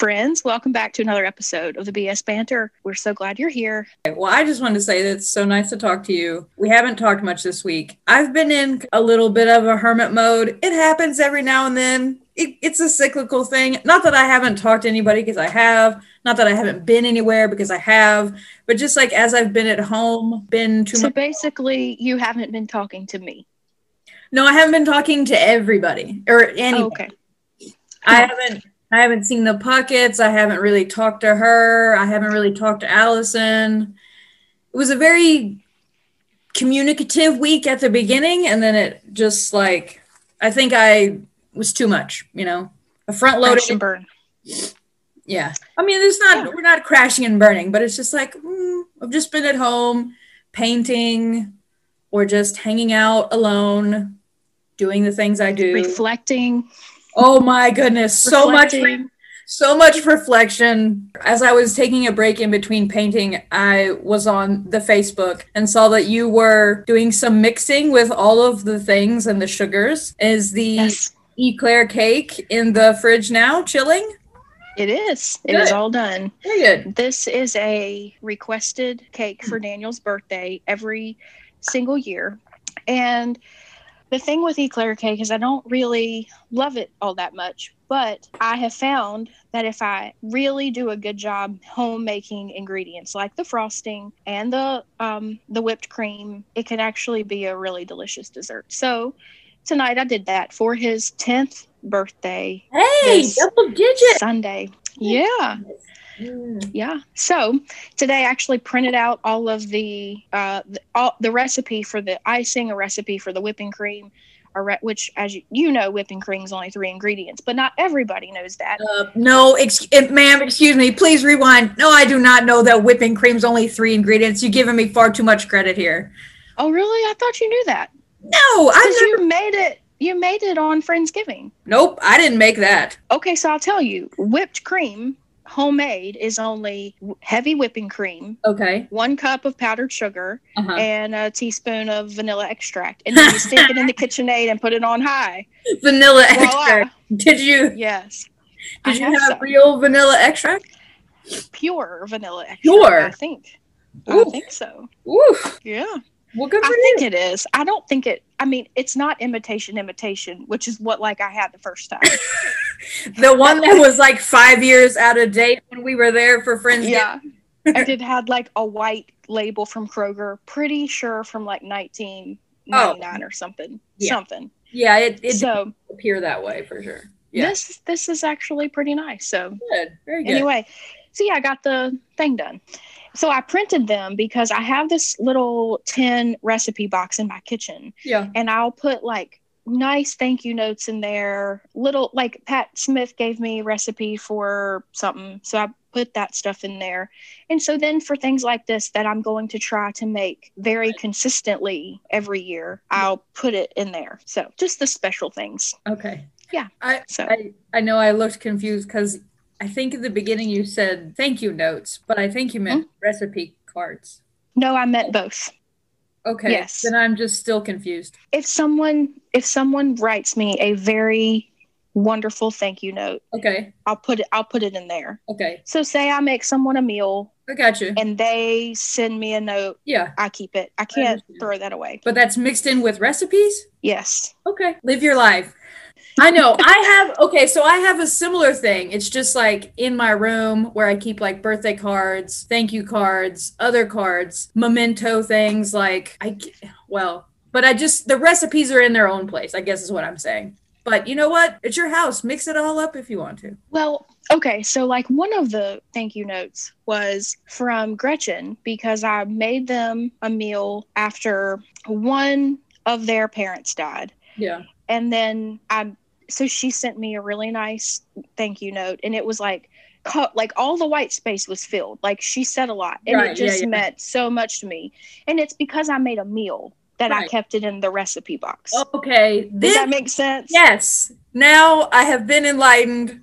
Friends, welcome back to another episode of the BS Banter. We're so glad you're here. Well, I just wanted to say that it's so nice to talk to you. We haven't talked much this week. I've been in a little bit of a hermit mode. It happens every now and then. It, it's a cyclical thing. Not that I haven't talked to anybody because I have, not that I haven't been anywhere because I have, but just like as I've been at home, been too So much. basically, you haven't been talking to me. No, I haven't been talking to everybody or any. Oh, okay. I haven't I haven't seen the pockets. I haven't really talked to her. I haven't really talked to Allison. It was a very communicative week at the beginning and then it just like I think I was too much, you know. A front Crash and burn. yeah. I mean, it's not Yeah. we're not crashing and burning, but it's just like mm, I've just been at home painting or just hanging out alone doing the things I do. Reflecting. Oh my goodness, so much so much reflection. As I was taking a break in between painting, I was on the Facebook and saw that you were doing some mixing with all of the things and the sugars. Is the Yes, eclair cake in the fridge now chilling? it is. It is Good. all done. Very good. This is a requested cake for Daniel's birthday every single year. And the thing with eclair cake is I don't really love it all that much, but I have found that if I really do a good job home making ingredients like the frosting and the um, the whipped cream, it can actually be a really delicious dessert. So tonight I did that for his 10th birthday Hey, double digit. Sunday. Yeah. Mm. Yeah. So today I actually printed out all of the uh, the, all, the recipe for the icing, a recipe for the whipping cream, re- which, as you, you know, whipping cream is only three ingredients, but not everybody knows that. Uh, no, ex- ma'am, excuse me. Please rewind. No, I do not know that whipping cream's only three ingredients. You're giving me far too much credit here. Oh, really? I thought you knew that No, I never. you made it. You made it on Friendsgiving. Nope, I didn't make that. Okay, so I'll tell you, whipped cream, homemade, is only heavy whipping cream, Okay. one cup of powdered sugar, Uh-huh. and a teaspoon of vanilla extract, and then you stick it in the KitchenAid and put it on high. Vanilla Voila. extract. Did you Yes. I did you have have real vanilla extract? pure vanilla extract. Pure? I think. Ooh. I think so. Oof. Yeah. Well, good I for think it is. I don't think it I mean, it's not imitation imitation, which is what like I had the first time. The one that was like five years out of date when we were there for friends. yeah. and it had like a white label from Kroger, pretty sure from like 1999 or something. Oh. Yeah. Something. Yeah, it, it so appear that way for sure. Yeah. this this is actually pretty nice. So Good. Very good. anyway so yeah i got the thing done so i printed them because i have this little tin recipe box in my kitchen. Yeah. and i'll put like nice thank you notes in there. Little like pat smith gave me a recipe for something. So i put that stuff in there. And so then for things like this that i'm going to try to make very consistently every year i'll put it in there. So just the special things. Okay. Yeah. I so I, I know I looked confused because I think in the beginning you said thank you notes, but I think you meant Hmm? recipe cards. no i meant both Okay. Yes. Then I'm just still confused. if someone if someone writes me a very wonderful thank you note Okay. i'll put it i'll put it in there Okay. so say i make someone a meal I got you. and they send me a note Yeah. i keep it i can't understand. throw that away But that's mixed in with recipes? yes Okay. Live your life. I know. I have okay, so I have a similar thing. It's just like in my room where I keep like birthday cards, thank you cards, other cards, memento things like I well, but I just the recipes are in their own place, I guess is what I'm saying. But you know what? It's your house. Mix it all up if you want to. well okay so like one of the thank you notes was from gretchen because i made them a meal after one of their parents died Yeah. and then I so she sent me a really nice thank you note and it was like co- like all the white space was filled like she said a lot and Right, it just yeah. meant so much to me and it's because I made a meal that I kept it in the recipe box Okay. does This, that make sense yes. Now I have been enlightened.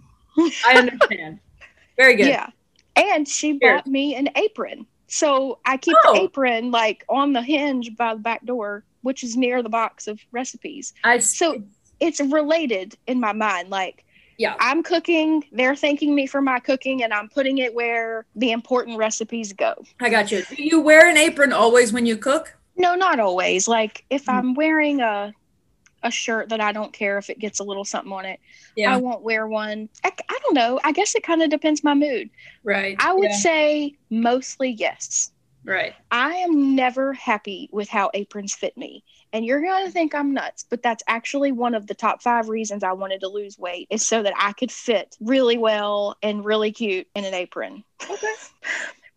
I understand. Very good. yeah and she Here. bought me an apron so I keep Oh. the apron like on the hinge by the back door which is near the box of recipes I So- it's related in my mind like Yeah. I'm cooking, they're thanking me for my cooking, and I'm putting it where the important recipes go. I got you. Do you wear an apron always when you cook? No, not always. Like if Mm. I'm wearing a a shirt that I don't care if it gets a little something on it, Yeah. I won't wear one. I, I don't know. I guess it kind of depends my mood. right. I would Yeah. say mostly yes. Right. I am never happy with how aprons fit me. And you're going to think I'm nuts, but that's actually one of the top five reasons I wanted to lose weight is so that I could fit really well and really cute in an apron. Okay.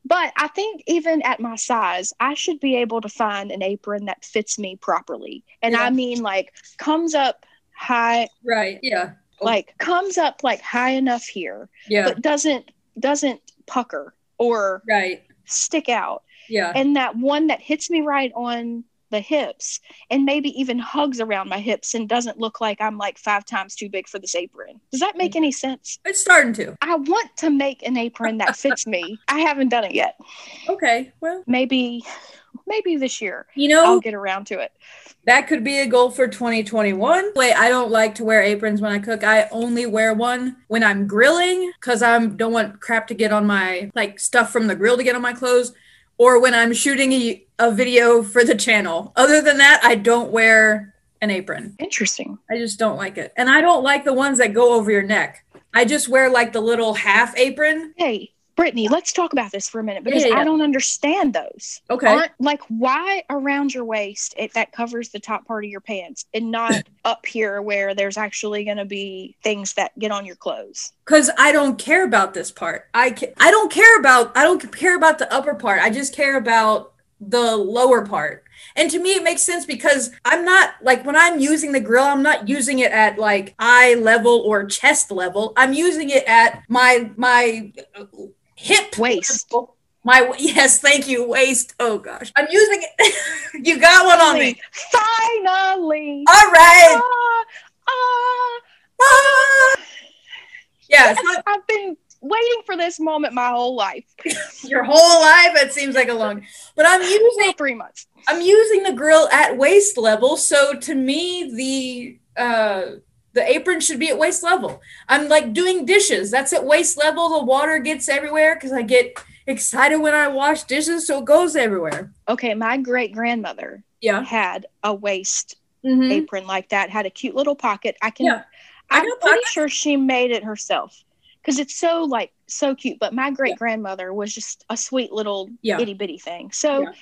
But I think even at my size, I should be able to find an apron that fits me properly. And Yeah. I mean, like, comes up high, Right. Yeah. like, comes up like high enough here, Yeah. but doesn't doesn't pucker or right. stick out Yeah. and that one that hits me right on the hips and maybe even hugs around my hips and doesn't look like I'm like five times too big for this apron. Does that make mm-hmm. any sense? It's starting to. I want to make an apron that fits me. I haven't done it yet. Okay. Well, Maybe maybe this year you know, I'll get around to it. that could be a goal for 2021. Wait, I don't like to wear aprons when I cook. I only wear one when I'm grilling because I don't want crap to get on my, like, stuff from the grill to get on my clothes, or when I'm shooting a, a video for the channel. Other than that, I don't wear an apron. Interesting. I just don't like it. And I don't like the ones that go over your neck. I just wear like the little half apron. Hey, Brittany, let's talk about this for a minute because Yeah, yeah, yeah. I don't understand those. Okay. Aren't like why around your waist it, that covers the top part of your pants and not up here where there's actually going to be things that get on your clothes. because I don't care about this part. I ca- I don't care about I don't care about the upper part. I just care about the lower part. And to me, it makes sense because I'm not like when I'm using the grill, I'm not using it at like eye level or chest level. I'm using it at my my hip Waist. My yes, thank you, waist. Oh gosh, I'm using it. you got one on me. Finally. All right. Ah, ah. Ah. Yeah, so I've been waiting for this moment my whole life. your whole life it seems like a long, but I'm using Three months. I'm using the grill at waist level, so to me the uh the apron should be at waist level. I'm like doing dishes. That's at waist level. The water gets everywhere because I get excited when I wash dishes, so it goes everywhere. Okay, my great grandmother Yeah. had a waist Mhm. apron like that, had a cute little pocket. I can Yeah. I I'm pretty pockets. sure she made it herself because it's so like so cute. But my great grandmother was just a sweet little Yeah. itty bitty thing. So Yeah.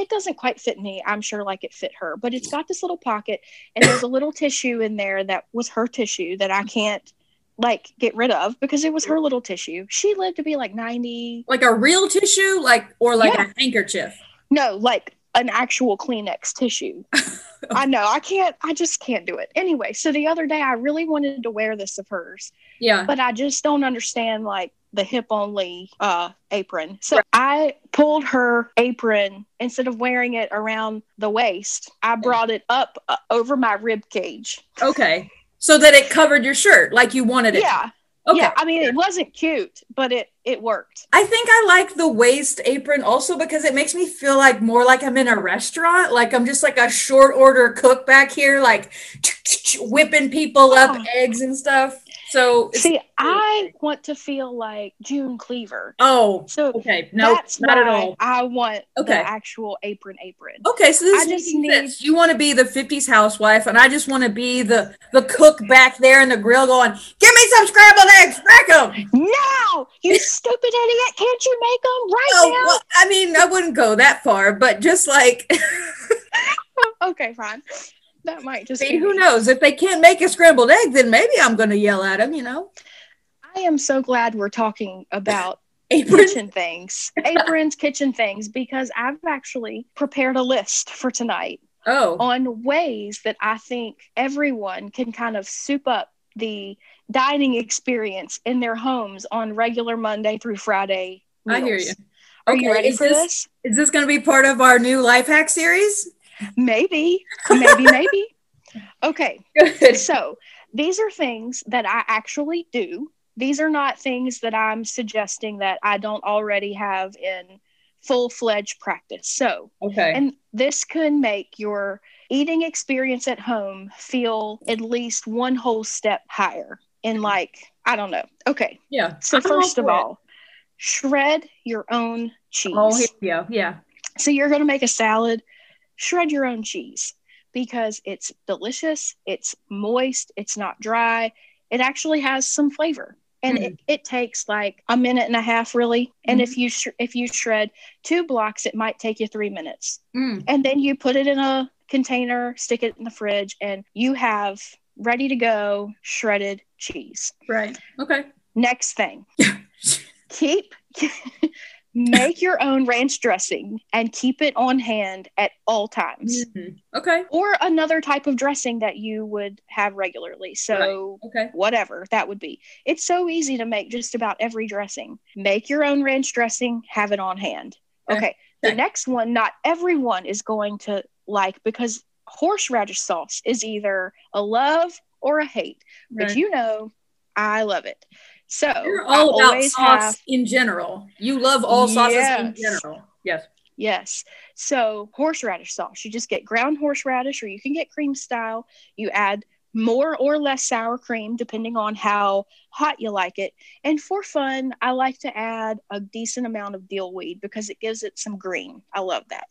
It doesn't quite fit me. I'm sure like it fit her, but it's mm. got this little pocket and there's a little tissue in there that was her tissue that I mm. can't like get rid of because it was her mm. little tissue. She lived to be like 90. Like a real tissue, like or like Yeah. a handkerchief. No, like an actual Kleenex tissue. I know. I can't I just can't do it. Anyway, so the other day I really wanted to wear this of hers. Yeah. but I just don't understand like the hip only uh apron. So I pulled her apron instead of wearing it around the waist. I brought it up uh, over my rib cage. Okay. So that it covered your shirt like you wanted it. Yeah. Okay. Yeah, I mean it wasn't cute, but it it worked. I think I like the waist apron also because it makes me feel like more like I'm in a restaurant. Like I'm just like a short order cook back here, like whipping people up Oh. eggs and stuff. So See, I want to feel like June Cleaver. oh, So okay, no, that's not at all. I want Okay. the actual apron apron. Okay, so this I just need- sense. You want to be the '50s housewife, and I just want to be the the cook back there in the grill, going, "Give me some scrambled eggs, crack them." No, you stupid idiot! Can't you make them right Oh, now? well, I mean, I wouldn't go that far, but just like, Okay, fine. That might just see, be who knows? If they can't make a scrambled egg, then maybe I'm going to yell at them. You know, I am so glad we're talking about aprons. kitchen things, aprons, kitchen things, because I've actually prepared a list for tonight Oh, on ways that I think everyone can kind of soup up the dining experience in their homes on regular Monday through Friday. I hear you. Are you Okay, ready is for this- this? Is this going to be part of our new life hack series? Maybe, maybe, maybe. Okay, Good. so these are things that I actually do. These are not things that I'm suggesting that I don't already have in full fledged practice. So, Okay. and this can make your eating experience at home feel at least one whole step higher in like I don't know. Okay. Yeah. So first of all, shred your own cheese. Oh, here we go. Yeah. So you're going to make a salad, shred your own cheese because it's delicious, it's moist, it's not dry. It actually has some flavor. And Mm. it, it takes like a minute and a half really. And if you sh- if you shred two blocks, it might take you 3 minutes. Mm. And then you put it in a container, stick it in the fridge and you have ready to go shredded cheese. Right. Okay. Next thing. keep make your own ranch dressing and keep it on hand at all times. Mhm. Okay. or another type of dressing that you would have regularly. So Okay. whatever that would be. It's so easy to make just about every dressing. Make your own ranch dressing have it on hand. Okay. okay. The next one not everyone is going to like because horseradish sauce is either a love or a hate. But you know i love it so You're I all about sauce have- in general. You love all sauces in general. Yes. Yes. So horseradish sauce. You just get ground horseradish or you can get cream style. You add more or less sour cream depending on how hot you like it. And for fun, I like to add a decent amount of dill weed because it gives it some green. I love that.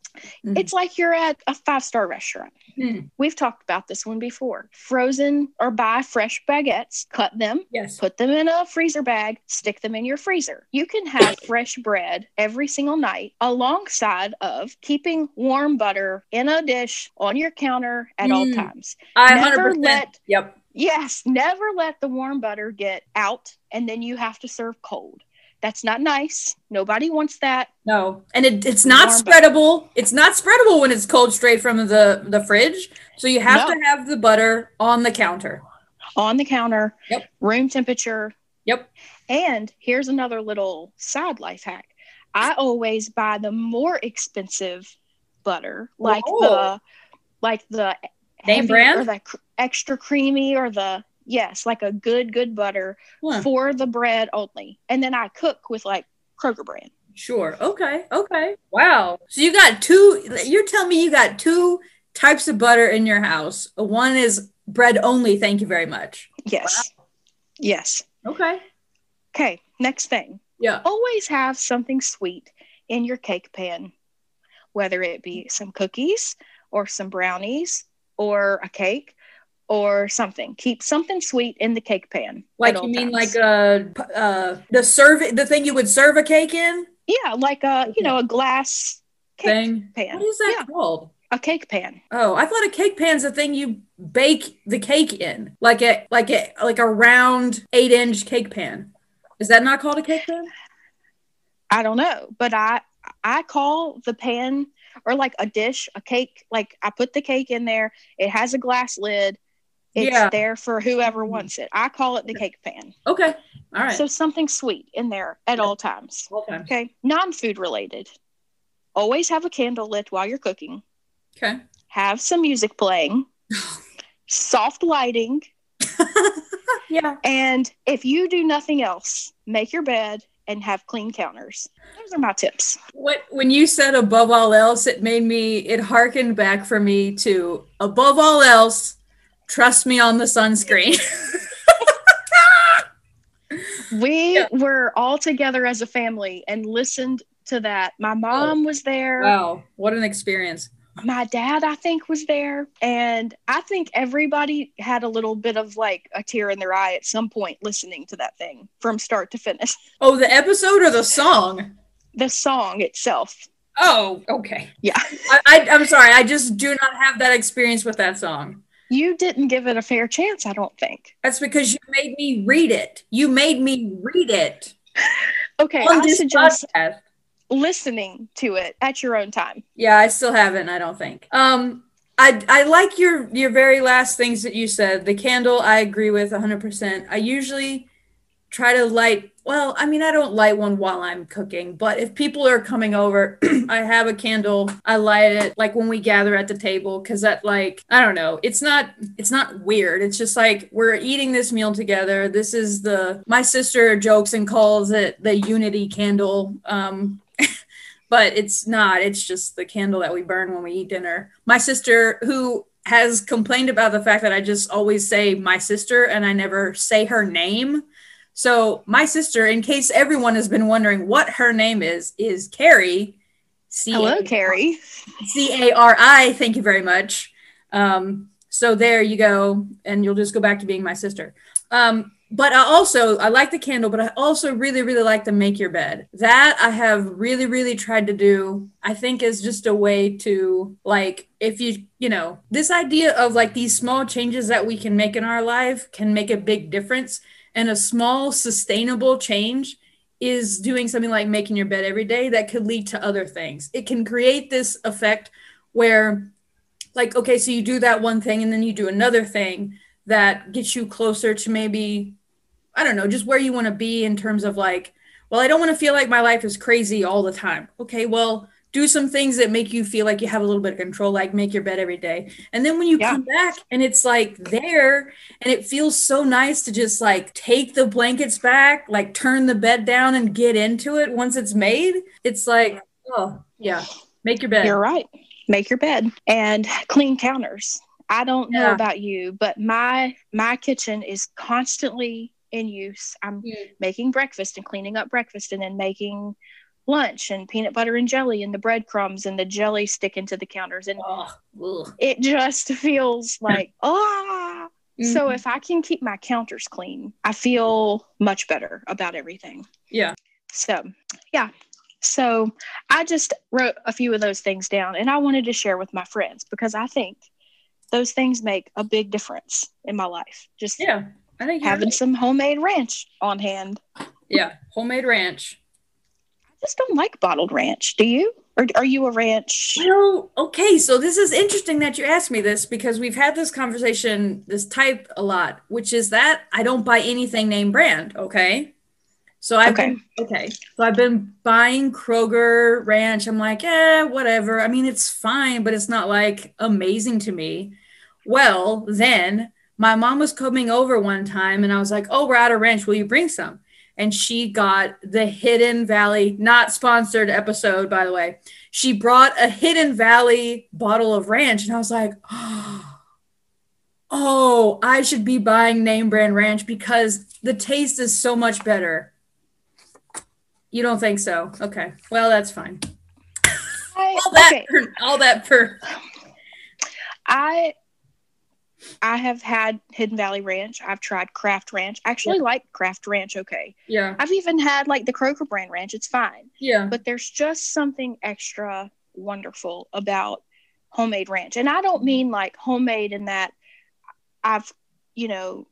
Mhm. It's like you're at a five star restaurant. Mm. We've talked about this one before. Frozen or buy fresh baguettes, cut them, Yes. put them in a freezer bag, stick them in your freezer. You can have fresh bread every single night alongside of keeping warm butter in a dish on your counter at all Mm. times. I Never 100%. let- Yep. Yes, never let the warm butter get out and then you have to serve cold. That's not nice. Nobody wants that. No, and it, it's not Warm spreadable. It's not spreadable when it's cold straight from the the fridge. So you have No. to have the butter on the counter. On the counter, Yep. room temperature. Yep. And here's another little side life hack. I always buy the more expensive butter, like Whoa. the oh. like the Name brand? or the extra creamy or the yes, like a good good butter Huh. for the bread only. And then I cook with like Kroger brand. Sure. Okay. Okay. Wow. So you got two. You're telling me you got two types of butter in your house. One is bread only. Thank you very much. Yes. Yes. Okay. Okay, next thing. Yeah. always have something sweet in your cake pan, whether it be some cookies or some brownies or a cake or something. Keep something sweet in the cake pan. Like you mean times. like uh uh the serve the thing you would serve a cake in yeah, like a you know a glass cake thing. pan. What is that Yeah, called? a cake pan. Oh, I thought a cake pan's a thing you bake the cake in, like a like a like a round eight inch cake pan. Is that not called a cake pan? I don't know, but I I call the pan or like a dish a cake. Like I put the cake in there. It has a glass lid. It's Yeah. there for whoever wants it. I call it the cake pan. Okay, all right. So something sweet in there at Yeah. all times. okay, Okay. Non food related. Always have a candle lit while you're cooking. okay. Have some music playing. soft lighting. yeah. And if you do nothing else, make your bed and have clean counters. Those are my tips. What when you said above all else, it made me it harkened back for me to above all else, trust me on the sunscreen. We Yeah. were all together as a family and listened to that. My oh. mom was there. wow, what an experience. my dad i think was there and i think everybody had a little bit of like a tear in their eye at some point listening to that thing from start to finish Oh, the episode or the song? the song itself Oh, okay. yeah I, I I'm sorry, I just do not have that experience with that song. You didn't give it a fair chance i don't think That's because you made me read it. You made me read it okay i suggest podcast. listening to it at your own time Yeah, I still haven't. I don't think. Um, I I like your your very last things that you said. The candle, I agree with 100. percent I usually try to light. Well, I mean, I don't light one while I'm cooking, but if people are coming over, I have a candle. I light it like when we gather at the table because that like I don't know. It's not it's not weird. It's just like we're eating this meal together. This is the my sister jokes and calls it the unity candle. Um, but it's not. It's just the candle that we burn when we eat dinner. My sister, who has complained about the fact that I just always say my sister and I never say her name. So my sister, in case everyone has been wondering what her name is, is Cari. C- Hello, Cari. C A R I. Thank you very much. Um, so there you go, and you'll just go back to being my sister. Um, but I also I like the candle, but I also really really like the make your bed. That I have really really tried to do. I think is just a way to like if you you know this idea of like these small changes that we can make in our life can make a big difference, and a small sustainable change is doing something like making your bed every day that could lead to other things. It can create this effect where like okay so you do that one thing and then you do another thing that gets you closer to maybe I don't know, just where you want to be in terms of like, well, I don't want to feel like my life is crazy all the time. Okay, well, do some things that make you feel like you have a little bit of control, like make your bed every day. And then when you yeah. come back and it's like there and it feels so nice to just like take the blankets back, like turn the bed down and get into it once it's made, it's like, oh, yeah, make your bed. You're right. Make your bed and clean counters. I don't know about you, but my my kitchen is constantly in use. I'm mm. making breakfast and cleaning up breakfast and then making lunch and peanut butter and jelly and the breadcrumbs and the jelly sticking to the counters and oh, it just feels like ah mm-hmm. so if i can keep my counters clean i feel much better about everything yeah so yeah so i just wrote a few of those things down and i wanted to share with my friends because i think those things make a big difference in my life just yeah I think having right. some homemade ranch on hand. Yeah, homemade ranch. I just don't like bottled ranch. Do you? Or are you a ranch? Well, okay. So this is interesting that you asked me this because we've had this conversation, this type a lot, which is that I don't buy anything name brand. Okay. So I've okay. been okay. So I've been buying Kroger ranch. I'm like, yeah, whatever. I mean, it's fine, but it's not like amazing to me. Well, then my mom was coming over one time and I was like, Oh, we're out of ranch. Will you bring some? And she got the Hidden Valley, not sponsored episode, by the way. She brought a Hidden Valley bottle of ranch. And I was like, Oh, I should be buying name brand ranch because the taste is so much better. You don't think so? Okay. Well, that's fine. I, all that okay. for, all that for I I have had Hidden Valley Ranch. I've tried Kraft Ranch. I actually yeah. like Kraft Ranch okay. Yeah. I've even had like the Kroger brand ranch. It's fine. Yeah. But there's just something extra wonderful about homemade ranch. And I don't mean like homemade in that I've, you know,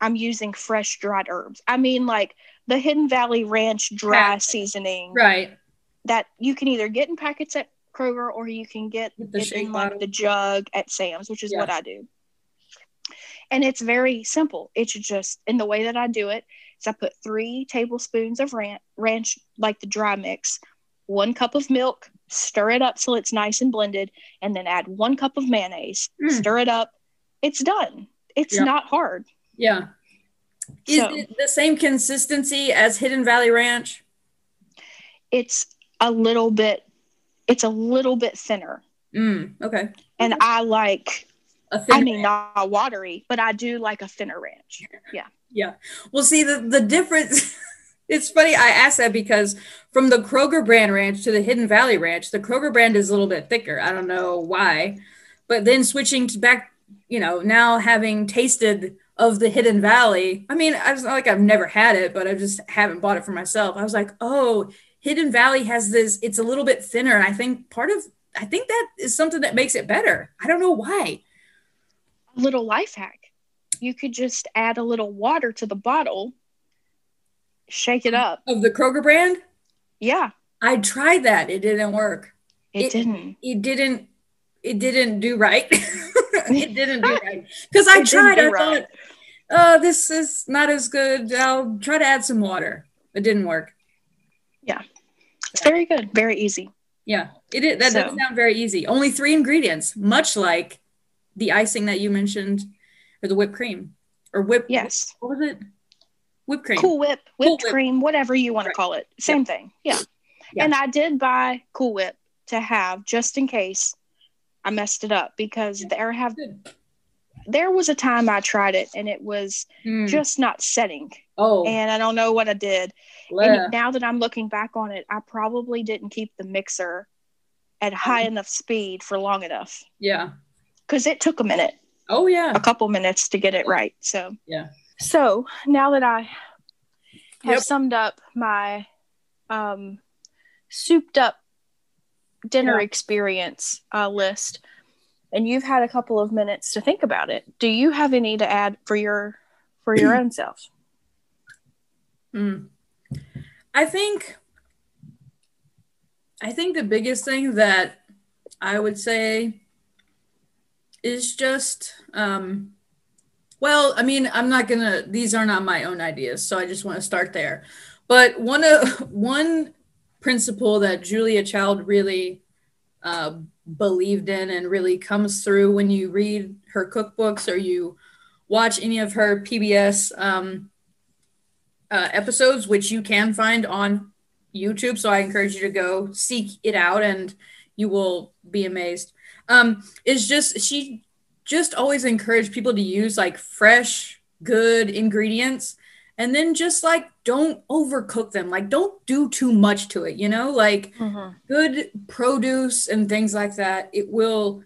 I'm using fresh dried herbs. I mean like the Hidden Valley Ranch dry seasoning. Right. That you can either get in packets at Kroger or you can get it in like the jug at Sam's, which is yeah. what I do. And it's very simple. It's just in the way that I do it is I put three tablespoons of ranch, ranch like the dry mix, one cup of milk, stir it up till it's nice and blended, and then add one cup of mayonnaise, mm. stir it up. It's done. It's yep. not hard. Yeah. Is so, it the same consistency as Hidden Valley Ranch? It's a little bit it's a little bit thinner. Mm, okay. And I like I mean, not watery, but I do like a thinner ranch. Yeah. Yeah. Well, see the the difference. it's funny I asked that because from the Kroger brand ranch to the Hidden Valley ranch, the Kroger brand is a little bit thicker. I don't know why, but then switching to back, you know, now having tasted of the Hidden Valley. I mean, it's not like I've never had it, but I just haven't bought it for myself. I was like, oh, Hidden Valley has this. It's a little bit thinner, and I think part of I think that is something that makes it better. I don't know why little life hack. You could just add a little water to the bottle, shake it up. Of the Kroger brand? Yeah. I tried that. It didn't work. It, it didn't. It didn't it didn't do right. it didn't do right. Because I tried. I right. thought, oh, this is not as good. I'll try to add some water. It didn't work. Yeah. It's very good. Very easy. Yeah. It is that so. does sound very easy. Only three ingredients, much like the icing that you mentioned or the whipped cream or whip yes what was it whipped cream cool whip whipped cool cream whip. whatever you want right. to call it same yeah. thing yeah. yeah and i did buy cool whip to have just in case i messed it up because yeah. there have there was a time I tried it and it was Mm. just not setting. oh, And I don't know what I did. yeah. And now that I'm looking back on it, I probably didn't keep the mixer at high enough speed for long enough yeah. Because it took a minute, Oh yeah. a couple minutes to get it right. So, Yeah. so now that I have Yep. summed up my um, souped up dinner Yeah. experience uh, list, and you've had a couple of minutes to think about it, do you have any to add for your for your own self? Mm. I think I think the biggest thing that I would say is just um well, I mean, I'm not to these are not my own ideas, so I just want to start there. But one of one principle that Julia Child really uh, believed in and really comes through when you read her cookbooks or you watch any of her PBS um, uh, episodes, which you can find on YouTube. So I encourage you to go seek it out and you will be amazed. Um, is just, she just always encouraged people to use like fresh, good ingredients and then just like don't overcook them. Like don't do too much to it, you know? Like, good produce and things like that it will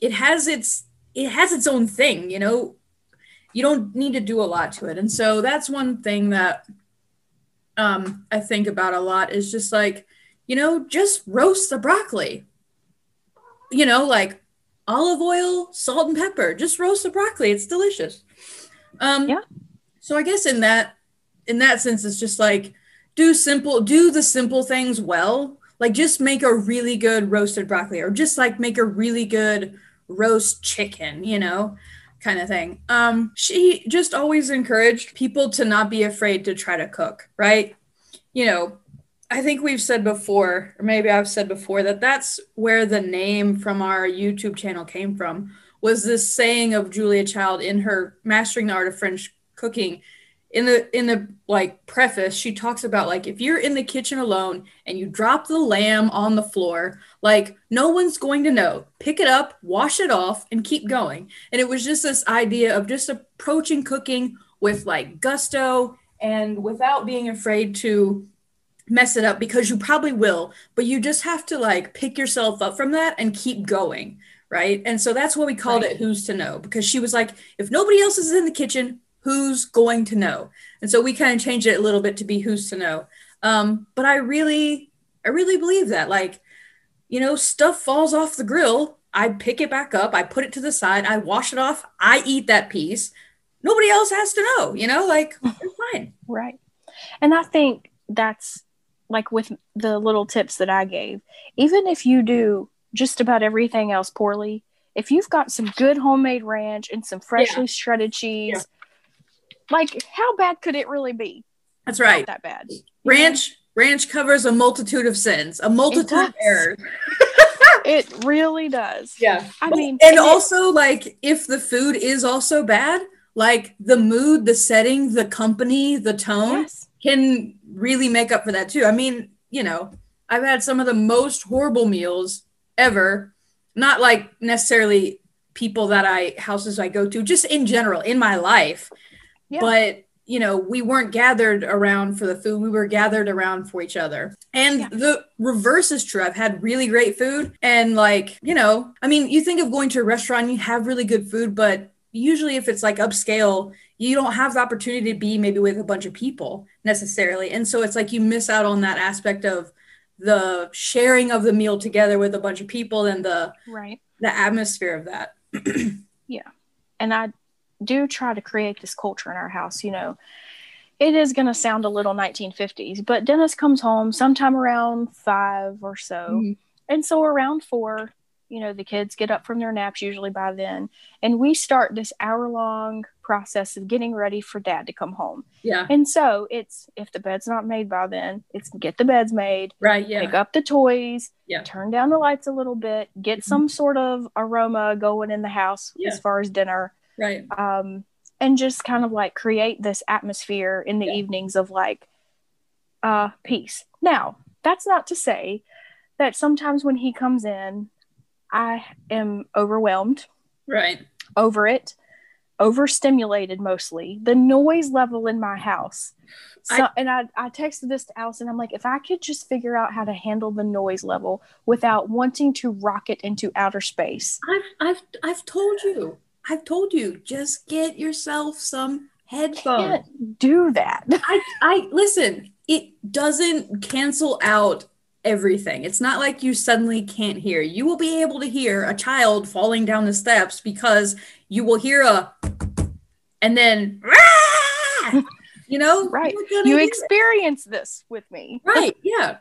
it has its it has its own thing you know you don't need to do a lot to it and so that's one thing that um i think about a lot is just like you know just roast the broccoli you know like olive oil salt and pepper just roast the broccoli. It's delicious. Um Yeah. so i guess in that in that sense it's just like do simple do the simple things well. Like just make a really good roasted broccoli or just like make a really good roast chicken you know kind of thing. Um she just always encouraged people to not be afraid to try to cook right? You know i think we've said before or maybe i've said before that that's where the name from our youtube channel came from was this saying of julia child in her mastering the art of french cooking. In the in the like preface she talks about like if you're in the kitchen alone and you drop the lamb on the floor like no one's going to know. Pick it up wash it off and keep going. And it was just this idea of just approaching cooking with like gusto and without being afraid to mess it up because you probably will but you just have to like pick yourself up from that and keep going right? And so that's what we called Right. it who's to know because she was like if nobody else is in the kitchen who's going to know? And so we kind of changed it a little bit to be who's to know. Um, but i really i really believe that like you know stuff falls off the grill. I pick it back up i put it to the side i wash it off i eat that piece. Nobody else has to know you know like fine. Right. And I think that's like with the little tips that I gave, even if you do just about everything else poorly, if you've got some good homemade ranch and some freshly shredded cheese, like how bad could it really be? that's right Not that bad. ranch ranch covers a multitude of sins a multitude of errors It really does. yeah I mean, and and it- also like if the food is also bad like the mood the setting the company the tone Yes. Can really make up for that too. I mean you know i've had some of the most horrible meals ever. Not like necessarily people that i houses i go to just in general in my life. Yeah. but you know we weren't gathered around for the food. We were gathered around for each other. And Yeah. the reverse is true. I've had really great food. And like you know i mean you think of going to a restaurant you have really good food but usually if it's like upscale you don't have the opportunity to be maybe with a bunch of people necessarily and so it's like you miss out on that aspect of the sharing of the meal together with a bunch of people and the Right. the atmosphere of that yeah. and I do try to create this culture in our house. You know, it is going to sound a little 1950s, but Dennis comes home sometime around five or so. Mhm. And so around four, you know, the kids get up from their naps usually by then. And we start this hour long process of getting ready for dad to come home. yeah And so it's if the bed's not made by then, it's get the beds made, right yeah pick up the toys, Yeah. turn down the lights a little bit, get some sort of aroma going in the house Yeah. as far as dinner right um, and just kind of like create this atmosphere in the Yeah. evenings of like uh, peace. Now, that's not to say that sometimes when he comes in, I am overwhelmed right over it. overstimulated mostly. The noise level in my house. So, I, and I, I texted this to Allison. I'm like, if I could just figure out how to handle the noise level without wanting to rocket into outer space. I've, I've, I've told you, I've told you, just get yourself some headphones. Can't do that. I, I listen. It doesn't cancel out everything. It's not like you suddenly can't hear. You will be able to hear a child falling down the steps because you will hear a and then you know? Right. You experience it. this with me. Right yeah.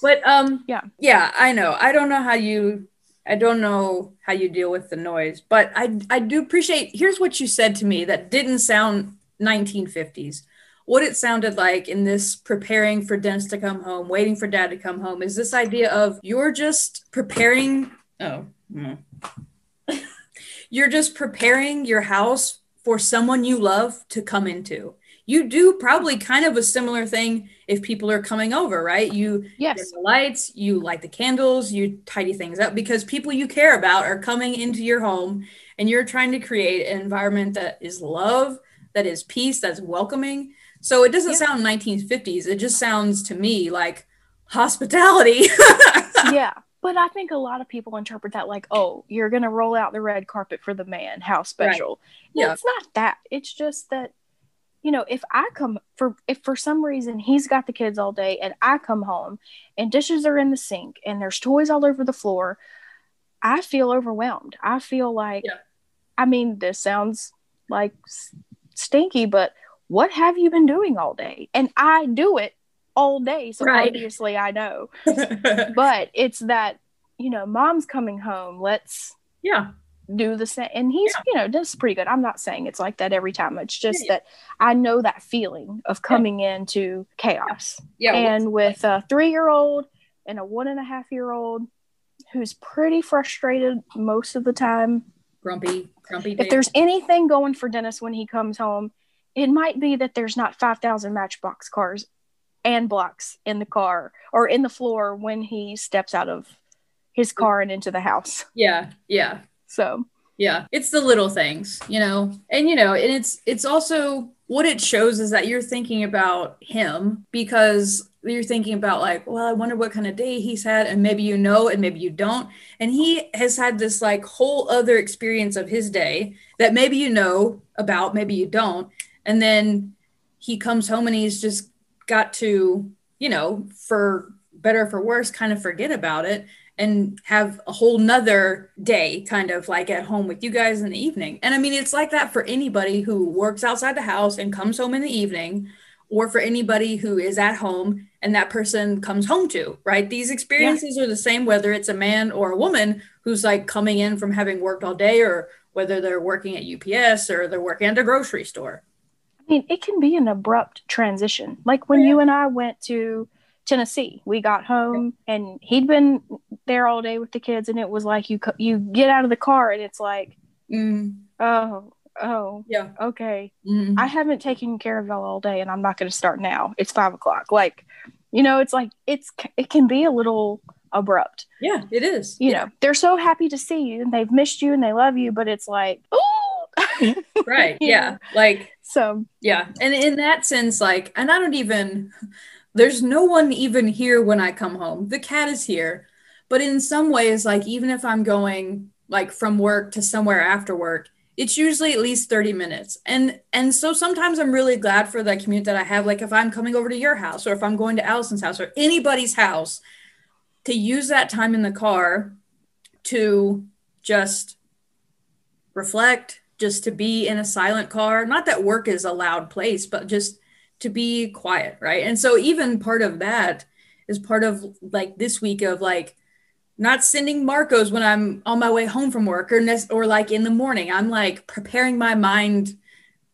But um yeah. yeah i know. I don't know how you i don't know how you deal with the noise but i i do appreciate here's what you said to me that didn't sound 1950s what it sounded like in this preparing for Dennis to come home, waiting for dad to come home, is this idea of you're just preparing. Oh, mm. you're just preparing your house for someone you love to come into. You do probably kind of a similar thing if people are coming over, right? You yes, the lights, you light the candles, you tidy things up because people you care about are coming into your home and you're trying to create an environment that is love, that is peace, that's welcoming so it doesn't yeah. sound 1950s. It just sounds to me like hospitality. yeah. But I think a lot of people interpret that like, oh, you're going to roll out the red carpet for the man. How special. Right. Yeah. it's not that. It's just that, you know, if I come for, if for some reason he's got the kids all day and I come home and dishes are in the sink and there's toys all over the floor, I feel overwhelmed. I feel like, yeah. I mean, this sounds like stinky, but what have you been doing all day? And I do it all day. So right. obviously I know. but it's that, you know, mom's coming home. Let's yeah do the same. And he's, yeah. you know, does pretty good. I'm not saying it's like that every time. It's just yeah. that I know that feeling of coming yeah. into chaos. Yeah. And with a three year old and a one and a half year old who's pretty frustrated most of the time. Grumpy, grumpy. If there's anything going for Dennis when he comes home, it might be that there's not 5,000 matchbox cars and blocks in the car or in the floor when he steps out of his car and into the house. Yeah, yeah. So, yeah, it's the little things, you know. And you know, and it's it's also what it shows is that you're thinking about him because you're thinking about like, well, I wonder what kind of day he's had and maybe you know and maybe you don't. And he has had this like whole other experience of his day that maybe you know about, maybe you don't and then he comes home and he's just got to you know for better for worse kind of forget about it and have a whole nother day kind of like at home with you guys in the evening and i mean it's like that for anybody who works outside the house and comes home in the evening or for anybody who is at home and that person comes home to right these experiences yeah. are the same whether it's a man or a woman who's like coming in from having worked all day or whether they're working at ups or they're working at a grocery store I mean, it can be an abrupt transition. Like when yeah. you and I went to Tennessee, we got home and he'd been there all day with the kids, and it was like you you get out of the car and it's like, mm. oh, oh, yeah, okay. Mm-hmm. I haven't taken care of y'all all day, and I'm not going to start now. It's five o'clock. Like, you know, it's like it's it can be a little abrupt. Yeah, it is. You yeah. know, they're so happy to see you and they've missed you and they love you, but it's like, oh right. yeah. Like, so, yeah. And in that sense, like, and I don't even, there's no one even here when I come home. The cat is here. But in some ways, like, even if I'm going like from work to somewhere after work, it's usually at least 30 minutes and and so sometimes i'm really glad for the commute that i have like if i'm coming over to your house or if i'm going to allison's house or anybody's house to use that time in the car to just reflect just to be in a silent car. Not that work is a loud place, but just to be quiet, right? And so even part of that is part of like this week of like not sending Marcos when I'm on my way home from work or or like in the morning. I'm like preparing my mind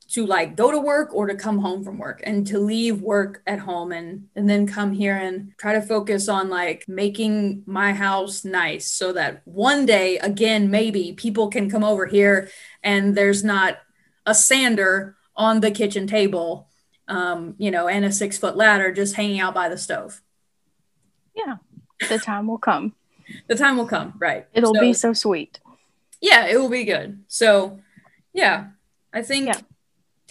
to like go to work or to come home from work and to leave work at home and and then come here and try to focus on like making my house nice so that one day again maybe people can come over here and there's not a sander on the kitchen table um, you know and a six foot ladder just hanging out by the stove. Yeah the time will come. The time will come right. It'll so, be so sweet. Yeah it will be good. So yeah I think Yeah.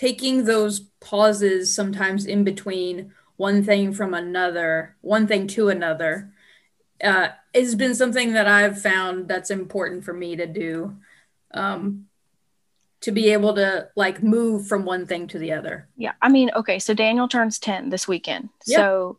Taking those pauses sometimes in between one thing from another, one thing to another, uh, has been something that I've found that's important for me to do. Um, to be able to like move from one thing to the other. Yeah. I mean, okay, so Daniel turns 10 this weekend. Yep. So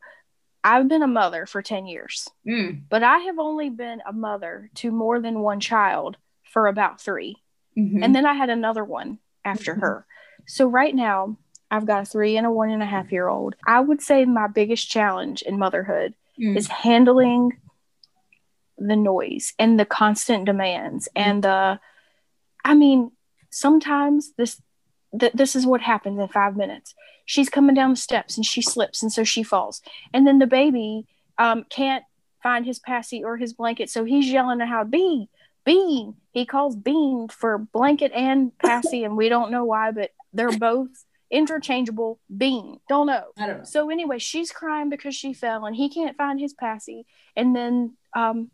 I've been a mother for 10 years, Mm. but I have only been a mother to more than one child for about 3 Mhm. And then I had another one after Mhm. her. So right now, I've got a three and a one and a half year old. I would say my biggest challenge in motherhood Mm. is handling the noise and the constant demands and the i mean sometimes this th- this is what happens in five minutes she's coming down the steps and she slips and so she falls and then the baby um, can't find his passy or his blanket so he's yelling at how bean bean he calls bean for blanket and passy and we don't know why but they're both interchangeable being. don't know I don't know. so anyway, she's crying because she fell and he can't find his passy. And then um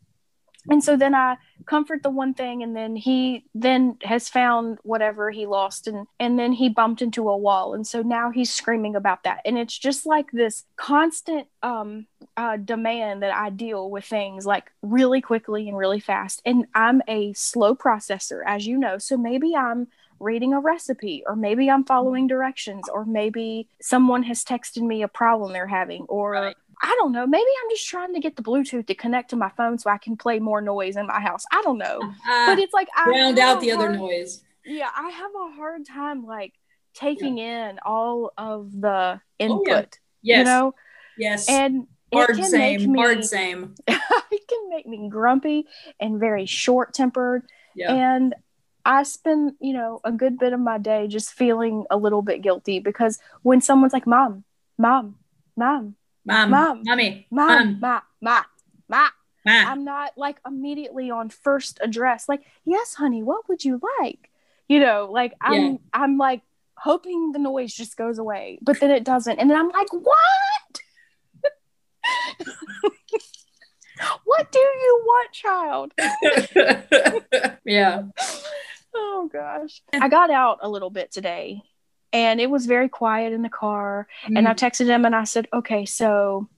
and so then I comfort the one thing and then he then has found whatever he lost and and then he bumped into a wall and so now he's screaming about that. And it's just like this constant um uh demand that I deal with things like really quickly and really fast. And I'm a slow processor as you know. So maybe I'm reading a recipe or maybe i'm following directions or maybe someone has texted me a problem they're having or Right. i don't know maybe i'm just trying to get the bluetooth to connect to my phone so i can play more noise in my house i don't know Ah, but it's like i have out the other noise. yeah i have a hard time like taking in all of the input Oh, yeah. Yes. you know yes. and hard it can make same. me Hard same. it can make me grumpy and very short tempered Yeah. and I spend, you know, a good bit of my day just feeling a little bit guilty because when someone's like, Mom, Mom, Mom, Mom. Mom. Mommy. Mom, Mom. Ma, Ma, Ma, Mom. I'm not like immediately on first address, like, yes, honey, what would you like? You know, like I'm Yeah. I'm like hoping the noise just goes away, but then it doesn't. And then I'm like, what? what do you want, child? yeah. Oh gosh. I got out a little bit today and it was very quiet in the car. And I mm-hmm. texted him and I said, okay, so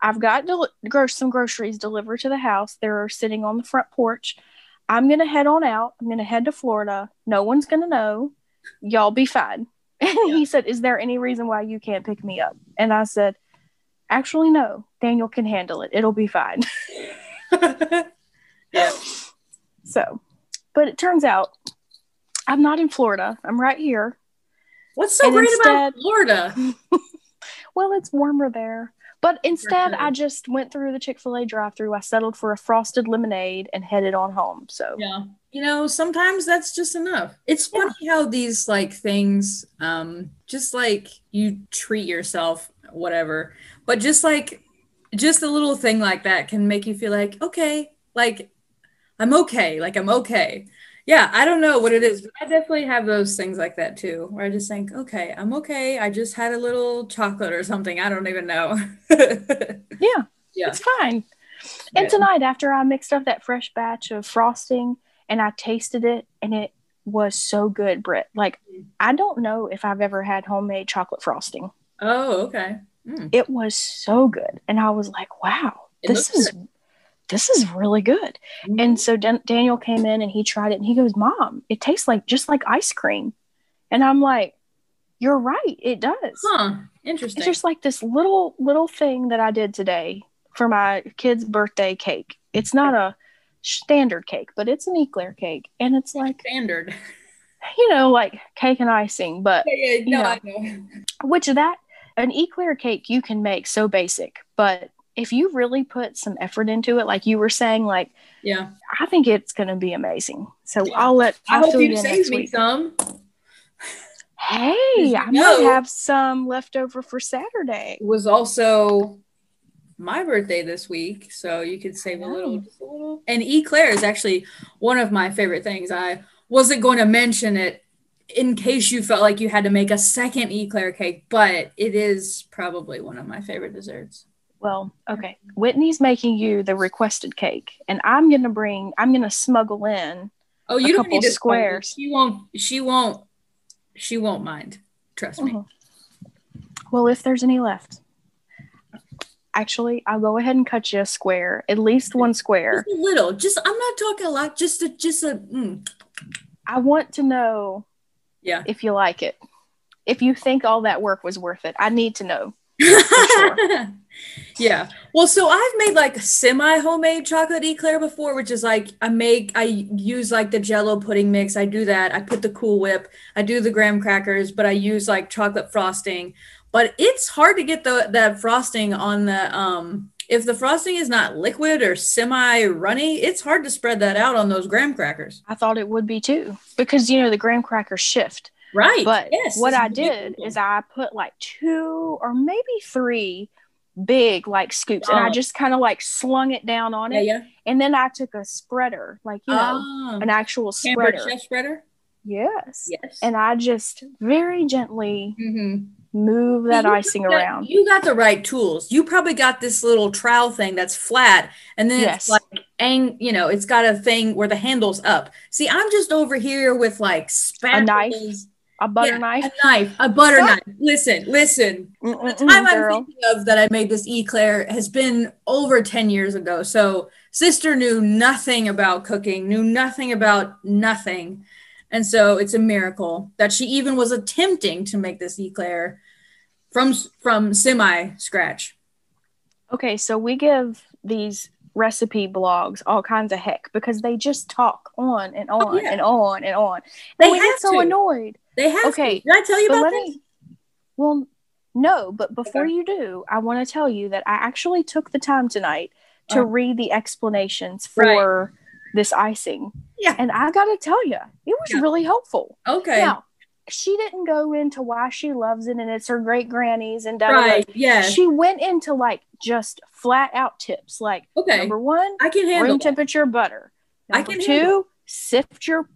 I've got del- gro- some groceries delivered to the house. They're sitting on the front porch. I'm going to head on out. I'm going to head to Florida. No one's going to know. Y'all be fine. And he said, Is there any reason why you can't pick me up? And I said, Actually, no. Daniel can handle it. It'll be fine. yeah. So, but it turns out I'm not in Florida. I'm right here. What's so And great instead- about Florida? Well, it's warmer there. But instead, sure. I just went through the Chick fil A drive through. I settled for a frosted lemonade and headed on home. So, Yeah. You know, sometimes that's just enough. It's Yeah. funny how these like things, um, just like you treat yourself, whatever, but just like just a little thing like that can make you feel like, okay, like I'm okay, like I'm okay. Yeah, I don't know what it is, but I definitely have those things like that too, where I just think, okay, I'm okay. I just had a little chocolate or something. I don't even know. yeah, Yeah. it's fine. Yeah. And tonight, after I mixed up that fresh batch of frosting and I tasted it, and it was so good, Britt. Like, I don't know if I've ever had homemade chocolate frosting. oh, okay. Mm. It was so good. And I was like, wow, It this is. This is really good. And mm-hmm. so Dan- Daniel came in and he tried it and he goes, Mom, it tastes like just like ice cream. And I'm like, You're right. It does. Huh. Interesting. It's just like this little, little thing that I did today for my kid's birthday cake. It's not a standard cake, but it's an eclair cake. And it's like, standard. you know, like cake and icing, but Yeah, yeah, no, Yeah. I know. which that, an eclair cake you can make so basic. But if you really put some effort into it, like you were saying, like, Yeah. I think it's going to be amazing. So Yeah. I'll let I I'll hope you save me week. some. Hey, I might have some left over for Saturday. It was also my birthday this week, so you could save a little, Oh. just a little. And eclair is actually one of my favorite things. I wasn't going to mention it in case you felt like you had to make a second eclair cake, but it is probably one of my favorite desserts. Well, okay. Whitney's making you the requested cake, and I'm gonna bring. I'm gonna smuggle in. Oh, you don't need to squares. She won't. She won't she won't mind. Trust me. Mhm. Well, if there's any left. Actually, I'll go ahead and cut you a square, at least one square. Just a little. Just I'm not talking a lot. Just a just a. Mm. I want to know Yeah. if you like it. If you think all that work was worth it, I need to know. yeah. Well, so I've made like semi homemade chocolate eclair before, which is like I make I use like the jello pudding mix. I do that. I put the cool whip. I do the graham crackers, but I use like chocolate frosting. But it's hard to get the that frosting on the um if the frosting is not liquid or semi runny, it's hard to spread that out on those graham crackers. I thought it would be too, because you know the graham crackers shift. Right. But Yes, what I did beautiful. is I put like two or maybe three big like scoops, and I Oh. just kind of like slung it down on yeah, it, yeah. and then I took a spreader, like you know, Ah, an actual spreader. spreader. Yes. Yes. And I just very gently Mhm. move that icing got- around. You got the right tools. You probably got this little trowel thing that's flat, and then Yes. it's like, ang- you know, it's got a thing where the handle's up. See, I'm just over here with like spatulas, knife? A butter Yeah, knife. a knife, a butter knife. Listen, listen. The Mm-mm-mm, time I'm thinking of that I made this eclair has been over 10 years ago. So sister knew nothing about cooking, knew nothing about nothing. And so it's a miracle that she even was attempting to make this eclair from from semi scratch. Okay, so we give these recipe blogs all kinds of heck because they just talk on and oh, on Oh, yeah. and on and on. They And we get so to. annoyed. They have Okay, to. Did I tell you about this? me. Well, no, but before Okay. you do, I want to tell you that I actually took the time tonight to Oh. read the explanations Right. for this icing. Yeah. And I got to tell you, it was Yeah. really helpful. Okay. Now, she didn't go into why she loves it and it's her great granny's and da right. Yes. She went into like just flat out tips like okay. number one, I can handle room that. temperature butter. I can two, handle sift your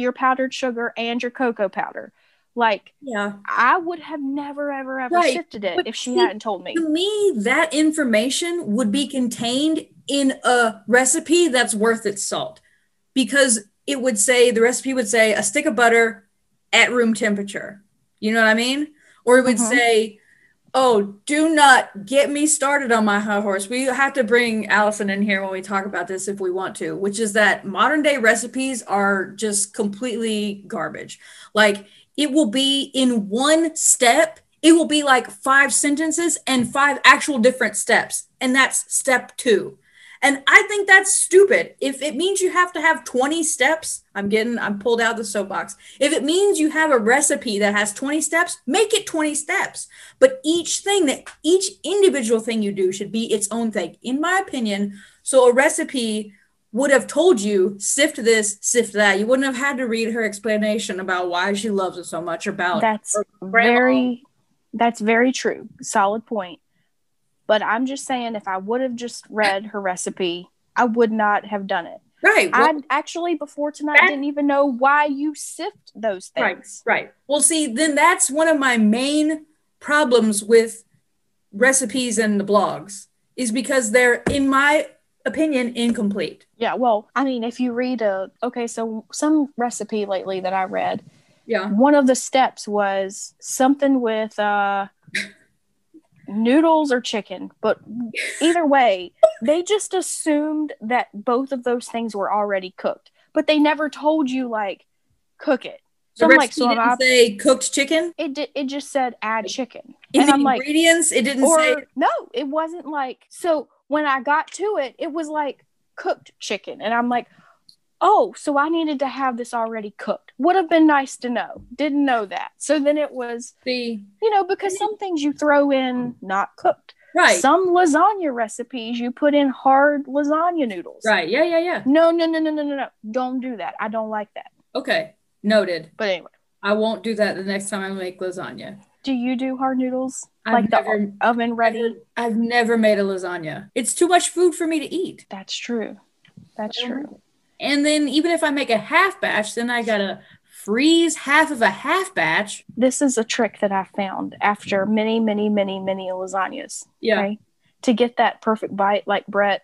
your powdered sugar and your cocoa powder. Like Yeah. I would have never ever ever Right. sifted it But if she see, hadn't told me. To me, that information would be contained in a recipe that's worth its salt because it would say the recipe would say a stick of butter at room temperature. You know what I mean? Or it would Mhm. say, oh, do not get me started on my high horse. We have to bring Allison in here when we talk about this if we want to, which is that modern day recipes are just completely garbage. Like it will be in one step, it will be like five sentences and five actual different steps. And that's step two. And I think that's stupid. If it means you have to have 20 steps, I'm getting, I'm pulled out of the soapbox. If it means you have a recipe that has 20 steps, make it 20 steps. But each thing that each individual thing you do should be its own thing, in my opinion. So a recipe would have told you sift this, sift that. You wouldn't have had to read her explanation about why she loves it so much, about That's very that's very true. Solid point. But I'm just saying if I would have just read her recipe, I would not have done it. right. well- I actually before tonight That- didn't even know why you sift those Right, things. right. Well, see, then that's one of my main problems with recipes and the blogs is because they're, in my opinion, incomplete. Yeah, well, I mean, if you read a okay, so some recipe lately that I read, Yeah. one of the steps was something with uh noodles or chicken, but either way, they just assumed that both of those things were already cooked, but they never told you like cook it. So The I'm like, so didn't I, say cooked chicken it did, it just said add chicken, in and the I'm like, ingredients. It didn't or say no, it wasn't like so when I got to it, it was like cooked chicken, and I'm like, oh, so I needed to have this already cooked. Would have been nice to know. Didn't know that. So then it was, the you know, because some things you throw in not cooked. right, Some lasagna recipes you put in hard lasagna noodles. right. Yeah, yeah, yeah. No, no, no, no, no, no, no. Don't do that. I don't like that. Okay, noted. But anyway, I won't do that the next time I make lasagna. do you do hard noodles I've like never, the oven ready? never- I've never made a lasagna. It's too much food for me to eat. That's true. That's don't true. And then even if I make a half batch, then I gotta freeze half of a half batch. this is a trick that I found after many, many, many, many lasagnas. Yeah. Okay. To get that perfect bite, like Brett,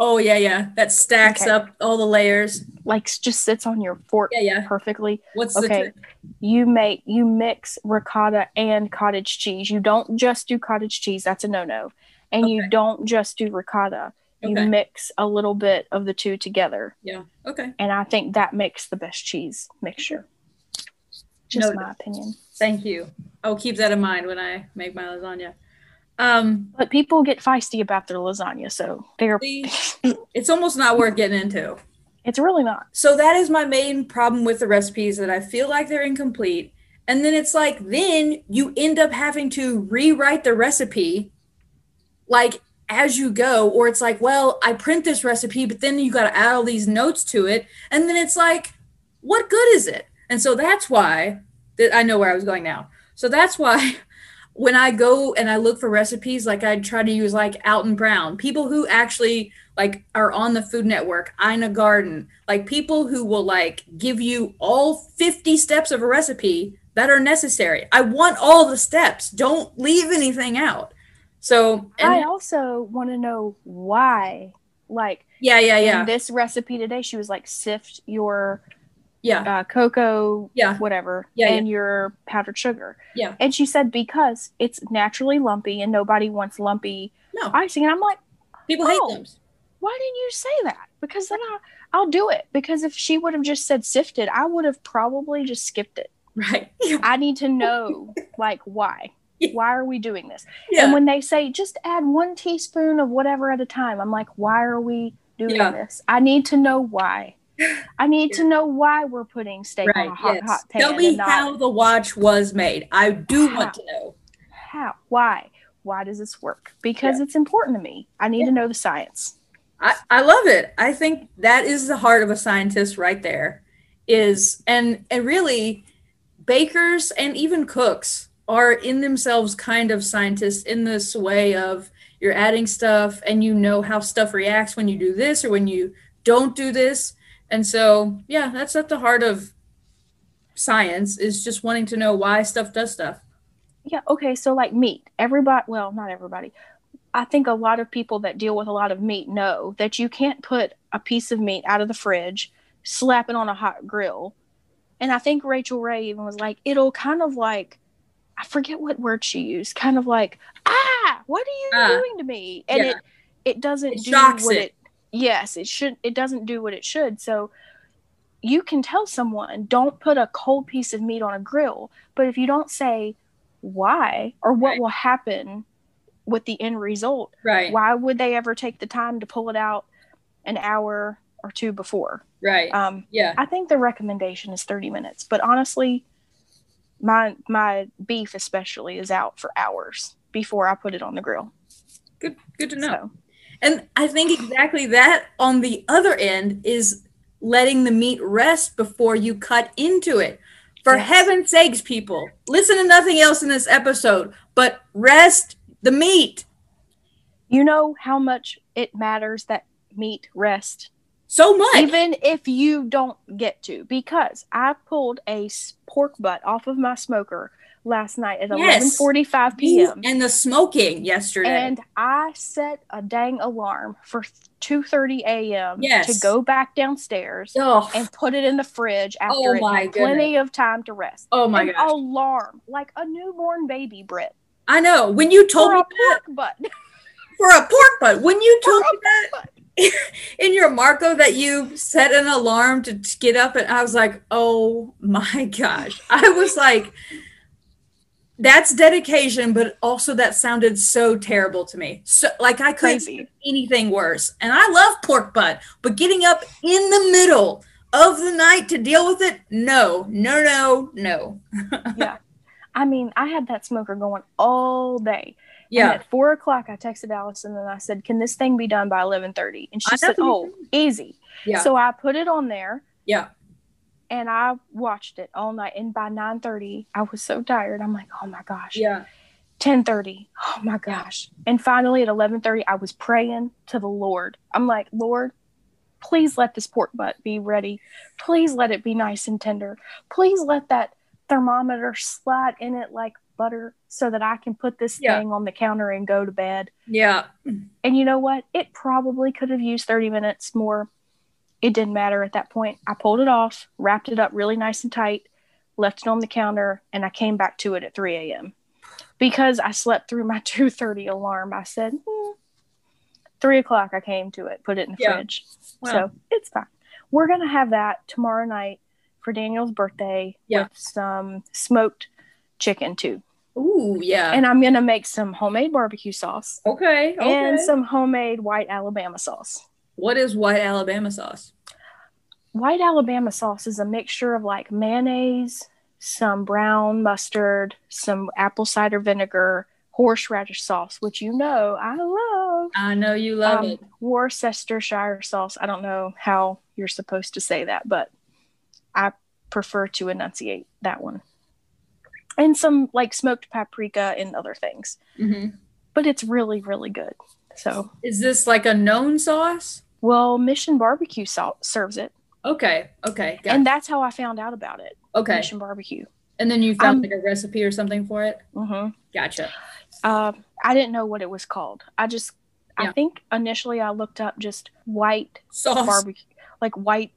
Oh yeah, yeah. That stacks Okay. up all the layers. like just sits on your fork Yeah, yeah. perfectly. What's the Okay. trick? You make you mix ricotta and cottage cheese. You don't just do cottage cheese. That's a no-no. And you don't just do ricotta. You Okay. mix a little bit of the two together. Yeah. Okay. And I think that makes the best cheese mixture. Just Noted. my opinion. Thank you. I'll keep that in mind when I make my lasagna. Um, But people get feisty about their lasagna, so they're it's almost not worth getting into. it's really not. So that is my main problem with the recipes that I feel like they're incomplete. And then it's like then you end up having to rewrite the recipe like as you go or it's like, well, I print this recipe but then you got to add all these notes to it and then it's like what good is it? And so that's why that I know where I was going now. So that's why when I go and I look for recipes, like I try to use like Alton Brown, people who actually like are on the Food Network, Ina Garten, like people who will like give you all 50 steps of a recipe that are necessary. I want all the steps. Don't leave anything out. So and I also want to know why. Like yeah, yeah, yeah. in this recipe today, she was like sift your Yeah. uh, cocoa, Yeah. whatever, Yeah, and your powdered sugar. Yeah. And she said because it's naturally lumpy and nobody wants lumpy No. icing. And I'm like, People hate Oh. them. why didn't you say that? Because then I, I'll do it. Because if she would have just said sifted, I would have probably just skipped it. Right. I need to know, like, why? Yeah. Why are we doing this? Yeah. And when they say just add one teaspoon of whatever at a time, I'm like, why are we doing Yeah. this? I need to know why. I need to know why we're putting steak on a hot, yes. hot pan. Tell me not how the watch was made. I do How? want to know. how, why, why does this work? Because it's important to me. I need to know the science. I, I love it. I think that is the heart of a scientist right there. Is and and really bakers and even cooks are in themselves kind of scientists in this way of you're adding stuff and you know how stuff reacts when you do this or when you don't do this. And so yeah, that's at the heart of science is just wanting to know why stuff does stuff. Yeah. Okay. So, like meat, everybody, well, not everybody. I think a lot of people that deal with a lot of meat know that you can't put a piece of meat out of the fridge, slap it on a hot grill. And I think Rachael Ray even was like, it'll kind of like, I forget what word she used, kind of like, ah, what are you Ah. doing to me? And Yeah. it it doesn't It do shocks what it. it. Yes, it should. It doesn't do what it should. So you can tell someone, don't put a cold piece of meat on a grill. But if you don't say why or what Right. will happen with the end result, Right. why would they ever take the time to pull it out an hour or two before? Right. Um, yeah. I think the recommendation is 30 minutes, but honestly, my my beef especially is out for hours before I put it on the grill. Good good to know. So And I think exactly that on the other end is letting the meat rest before you cut into it. For Yes. heaven's sakes, people, listen to nothing else in this episode, but rest the meat. you know how much it matters that meat rest So much. even if you don't get to because i pulled a pork butt off of my smoker last night at Yes. 11:45 You p.m. and the smoking yesterday. and i set a dang alarm for 2:30 a.m. Yes. to go back downstairs oh, and put it in the fridge oh after Oh it my had plenty of time to rest oh my gosh. alarm like a newborn baby Brit I know. When you told for me a that pork butt for a pork butt, when you told me that in your Marco that you set an alarm to get up, and I was like, oh my gosh. I was like, that's dedication, but also that sounded so terrible to me. So, like, I couldn't crazy anything worse. And I love pork butt, but getting up in the middle of the night to deal with it, no, no, no, no. Yeah. I mean, I had that smoker going all day. And Yeah. at four o'clock, I texted Allison and I said, "Can this thing be done by eleven 30? And she I said, "Oh, easy." Yeah. So I put it on there Yeah. and I watched it all night. And by nine thirty, I was so tired. I'm like, "Oh my gosh." Yeah. Ten thirty. Oh my gosh. And finally, at eleven thirty, I was praying to the Lord. I'm like, "Lord, please let this pork butt be ready. Please let it be nice and tender. Please let that thermometer slide in it like butter so that I can put this Yeah. thing on the counter and go to bed. Yeah. And you know what? It probably could have used 30 minutes more, It didn't matter at that point. I pulled it off, wrapped it up really nice and tight, left it on the counter, and I came back to it at 3 a.m. Because I slept through my 2:30 alarm. I said, hmm. three o'clock. I came to it, put it in the Yeah. fridge. Wow. So it's fine. We're gonna have that tomorrow night for Daniel's birthday Yeah. with some smoked chicken too. Ooh, yeah. And I'm gonna make some homemade barbecue sauce okay. Okay. and some homemade white Alabama sauce. what is white Alabama sauce? White Alabama sauce is a mixture of like mayonnaise, some brown mustard, some apple cider vinegar, horseradish sauce, which you know I love. I know you love um, it. Worcestershire sauce. I don't know how you're supposed to say that, but I prefer to enunciate that one. And some like smoked paprika and other things. hmm But it's really, really good. So, Is this like a known sauce? well, Mission Barbecue salt serves it. Okay. Okay. Got And that's how I found out about it. okay. Mission Barbecue. And then you found Um, like a recipe or something for it. Mm-hmm. Gotcha. Uh, I didn't know what it was called. I just, Yeah. I think initially I looked up just white Sauce. barbecue, like white,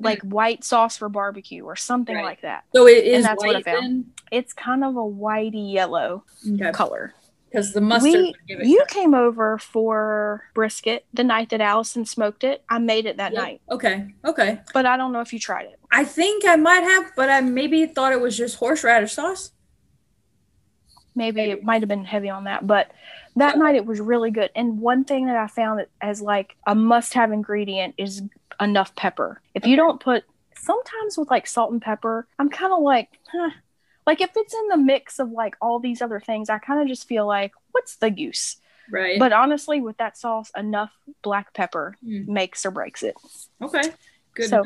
like white sauce for barbecue or something Right. like that. So it is that's what I found. then. It's kind of a whitey yellow Okay. color. Because the mustard We, you came over for brisket the night that Allison smoked it. I made it that of- night, Okay. Okay. but I don't know if you tried it. I think I might have, but I maybe thought it was just horseradish sauce. Maybe Maybe. it might have been heavy on that, but that night it was really good. And one thing that I found as like a must-have ingredient is enough pepper. If you don't put sometimes with like salt and pepper, I'm kind of like, huh. Like if it's in the mix of like all these other things, I kind of just feel like, what's the use? Right. But honestly, with that sauce, enough black pepper Hmm. makes or breaks it. okay. Good. So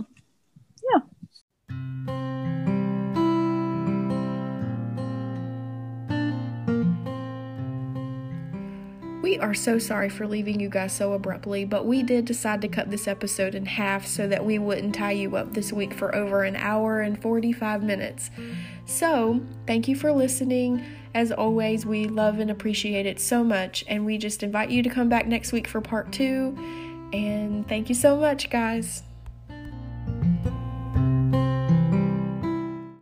We are so sorry for leaving you guys so abruptly, but we did decide to cut this episode in half so that we wouldn't tie you up this week for over an hour and 45 minutes. So, thank you for listening. As always, we love and appreciate it so much, and we just invite you to come back next week for part two. And thank you so much, guys.